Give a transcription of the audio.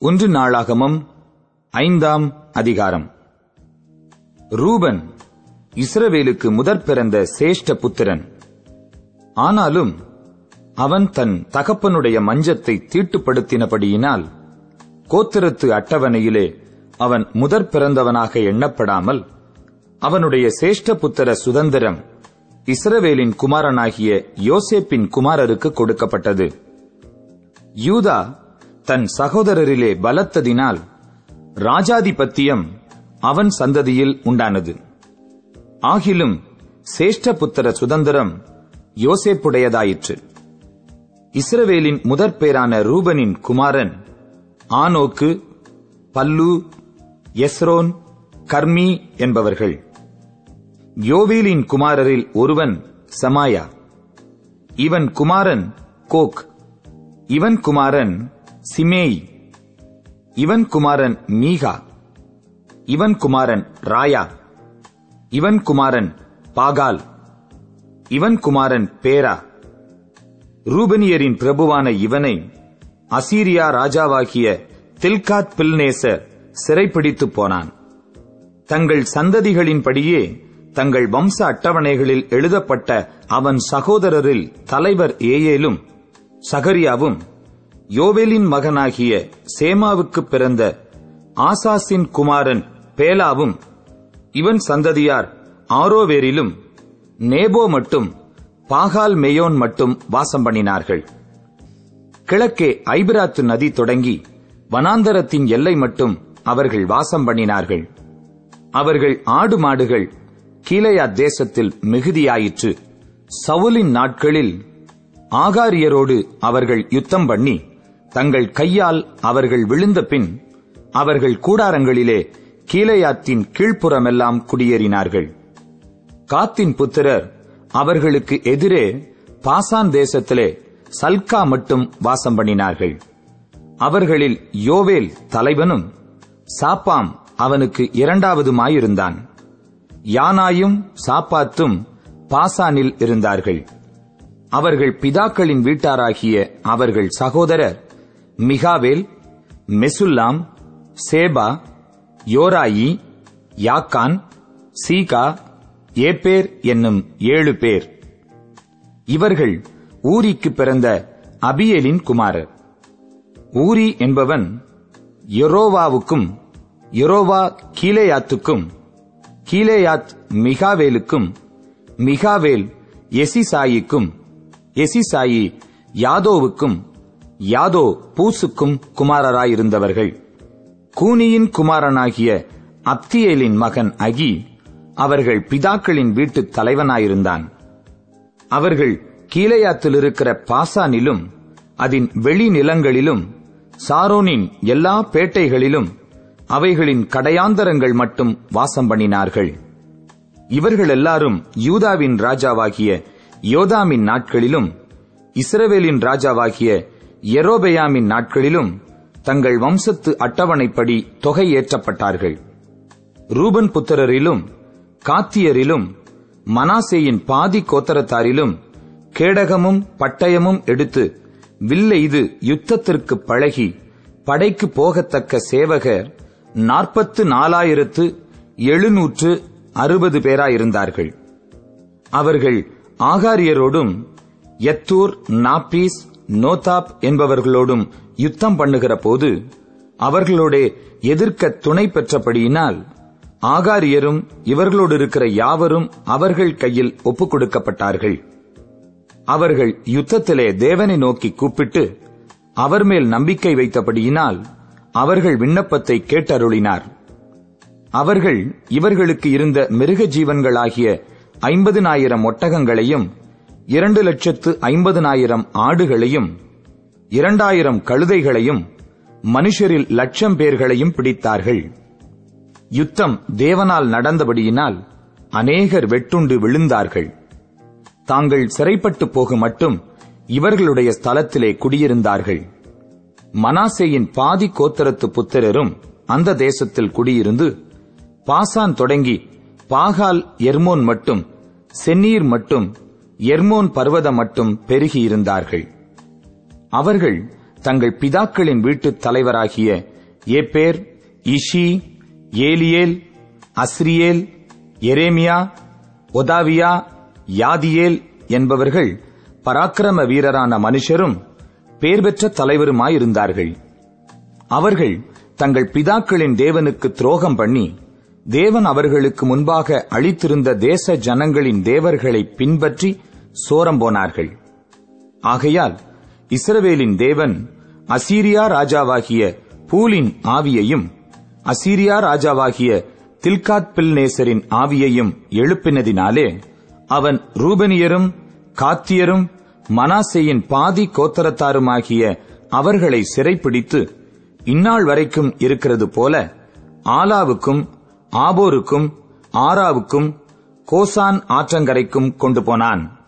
ஒன்று நாளாகமம் ஐந்தாம் அதிகாரம். ரூபன் இஸ்ரவேலுக்கு முதற் பிறந்த சேஷ்ட புத்திரன். ஆனாலும் அவன் தன் தகப்பனுடைய மஞ்சத்தை தீட்டுப்படுத்தினபடியினால் கோத்திரத்து அட்டவணையிலே அவன் முதற் பிறந்தவனாக எண்ணப்படாமல் அவனுடைய சேஷ்ட புத்திர சுதந்திரம் இஸ்ரவேலின் குமாரனாகிய யோசேப்பின் குமாரருக்கு கொடுக்கப்பட்டது. யூதா தன் சகோதரரிலே பலத்ததினால் ராஜாதிபத்தியம் அவன் சந்ததியில் உண்டானது. ஆகிலும் சேஷ்டபுத்திர சுதந்திரம் யோசேப்புடையதாயிற்று. இஸ்ரவேலின் முதற் பேரான ரூபனின் குமாரன் ஆனோக்கு பல்லு எஸ்ரோன் கர்மி என்பவர்கள். யோவேலின் குமாரரில் ஒருவன் சமாயா. இவன் குமாரன் கோக். இவன் குமாரன் சிமேய். இவன் குமாரன் மீகா. இவன் குமாரன் ராயா. இவன் குமாரன் பாகால். இவன் குமாரன் பேரா. ரூபனியரின் பிரபுவான இவனை அசீரியா ராஜாவாகிய தில்காத் பில்நேசர் சிறைப்பிடித்துப் போனான். தங்கள் சந்ததிகளின்படியே தங்கள் வம்ச அட்டவணைகளில் எழுதப்பட்ட அவன் சகோதரரில் தலைவர் ஏயேலும் சகரியாவும் யோவேலின் மகனாகிய சேமாவுக்கு பிறந்த ஆசாசின் குமாரன் பேலாவும் இவன் சந்ததியார் ஆரோவேரிலும் நேபோ மட்டும் பாகால் மேயோன் மட்டும் வாசம் பண்ணினார்கள். கிழக்கே ஐபிராத்து நதி தொடங்கி வனாந்தரத்தின் எல்லை மட்டும் அவர்கள் வாசம் பண்ணினார்கள். அவர்கள் ஆடு மாடுகள் கீழையா தேசத்தில் மிகுதியாயிற்று. சவுலின் நாட்களில் ஆகாரியரோடு அவர்கள் யுத்தம் பண்ணி தங்கள் கையால் அவர்கள் விழுந்த பின் அவர்கள் கூடாரங்களிலே கீழையாத்தின் கீழ்ப்புறமெல்லாம் குடியேறினார்கள். காத்தின் புத்திரர் அவர்களுக்கு எதிரே பாசான் தேசத்திலே சல்கா மட்டும் வாசம் பண்ணினார்கள். அவர்களில் யோவேல் தலைவனும் சாப்பாம் அவனுக்கு இரண்டாவதுமாயிருந்தான். யானாயும் சாப்பாத்தும் பாசானில் இருந்தார்கள். அவர்கள் பிதாக்களின் வீட்டாராகிய அவர்கள் சகோதரர் மிகாவேல் மெசுல்லாம் சேபா யோராயி யாக்கான் சீகா ஏப்பேர் என்னும் ஏழு பேர். இவர்கள் ஊரிக்கு பிறந்த அபியலின் குமாரர். ஊரி என்பவன் யொரோவாவுக்கும் யொரோவா கீலேயாத்துக்கும் கீலேயாத் மிகாவேலுக்கும் மிகாவேல் எசிசாயிக்கும் எசிசாயி யாதோவுக்கும் யாதோ பூசுக்கும் குமாரராயிருந்தவர்கள். கூனியின் குமாரனாகிய அப்தியேலின் மகன் அகி அவர்கள் பிதாக்களின் வீட்டுத் தலைவனாயிருந்தான். அவர்கள் கீழையாத்தில் இருக்கிற பாசானிலும் அதன் வெளி நிலங்களிலும் சாரோனின் எல்லா பேட்டைகளிலும் அவைகளின் கடையாந்தரங்கள் மட்டும் வாசம் பண்ணினார்கள். இவர்கள் எல்லாரும் யூதாவின் ராஜாவாகிய யோதாமின் நாட்களிலும் இஸ்ரவேலின் ராஜாவாகிய எரோபெயாமின் நாட்களிலும் தங்கள் வம்சத்து அட்டவணைப்படி தொகை ஏற்றப்பட்டார்கள். ரூபன் புத்திரரிலும் காத்தியரிலும் மனாசேயின் பாதி கோத்தரத்தாரிலும் கேடகமும் பட்டயமும் எடுத்து வில்லெய்து யுத்தத்திற்கு பழகி படைக்கு போகத்தக்க சேவகர் நாற்பத்து நாலாயிரத்து எழுநூற்று அறுபது பேராயிருந்தார்கள். அவர்கள் ஆகாரியரோடும் எத்தூர் நாப்பீஸ் நோதாப் என்பவர்களோடும் யுத்தம் பண்ணுகிற போது அவர்களோட எதிர்க்க துணை பெற்றபடியினால் ஆகாரியரும் இவர்களோடு இருக்கிற யாவரும் அவர்கள் கையில் ஒப்புக் கொடுக்கப்பட்டார்கள் அவர்கள் யுத்தத்திலே தேவனை நோக்கி கூப்பிட்டு அவர் மேல் நம்பிக்கை வைத்தபடியினால் அவர்கள் விண்ணப்பத்தை கேட்டருளினார். அவர்கள் இவர்களுக்கு இருந்த மிருக ஜீவன்களாகிய ஐம்பதினாயிரம் ஒட்டகங்களையும் இரண்டு லட்சத்து ஐம்பதுனாயிரம் ஆடுகளையும் இரண்டாயிரம் கழுதைகளையும் மனுஷரில் லட்சம் பேர்களையும் பிடித்தார்கள். யுத்தம் தேவனால் நடந்தபடியினால் அநேகர் வெட்டுண்டு விழுந்தார்கள். தாங்கள் சிறைப்பட்டு போக மட்டும் இவர்களுடைய ஸ்தலத்திலே குடியிருந்தார்கள். மனாசேயின் பாதி கோத்தரத்து புத்திரரும் அந்த தேசத்தில் குடியிருந்து பாசான் தொடங்கி பாகால் எர்மோன் மட்டும் சென்னீர் மட்டும் எர்மோன் பர்வதம் மட்டும் பெருகியிருந்தார்கள் அவர்கள் தங்கள் பிதாக்களின் வீட்டுத் தலைவராகிய ஏபேர் இஷி ஏலியேல் அஸ்ரியேல் எரேமியா ஒதாவியா யாதியேல் என்பவர்கள் பராக்கிரம வீரரான மனுஷரும் பேர் பெற்ற தலைவருமாயிருந்தார்கள். அவர்கள் தங்கள் பிதாக்களின் தேவனுக்கு துரோகம் பண்ணி தேவன் அவர்களுக்கு முன்பாக அளித்திருந்த தேச ஜனங்களின் தேவர்களை பின்பற்றி சோரம் போனார்கள். ஆகையால் இஸ்ரவேலின் தேவன் அசீரியா ராஜாவாகிய பூலின் ஆவியையும் அசீரியா ராஜாவாகிய தில்காத் பில்நேசரின் ஆவியையும் எழுப்பினதினாலே அவன் ரூபனியரும் காத்தியரும் மனாசையின் பாதி கோத்தரத்தாருமாகிய அவர்களை சிறைப்பிடித்து இந்நாள் வரைக்கும் இருக்கிறது போல ஆலாவுக்கும் ஆபோருக்கும் ஆராவுக்கும் கோசான் ஆற்றங்கரைக்கும் கொண்டு போனான்.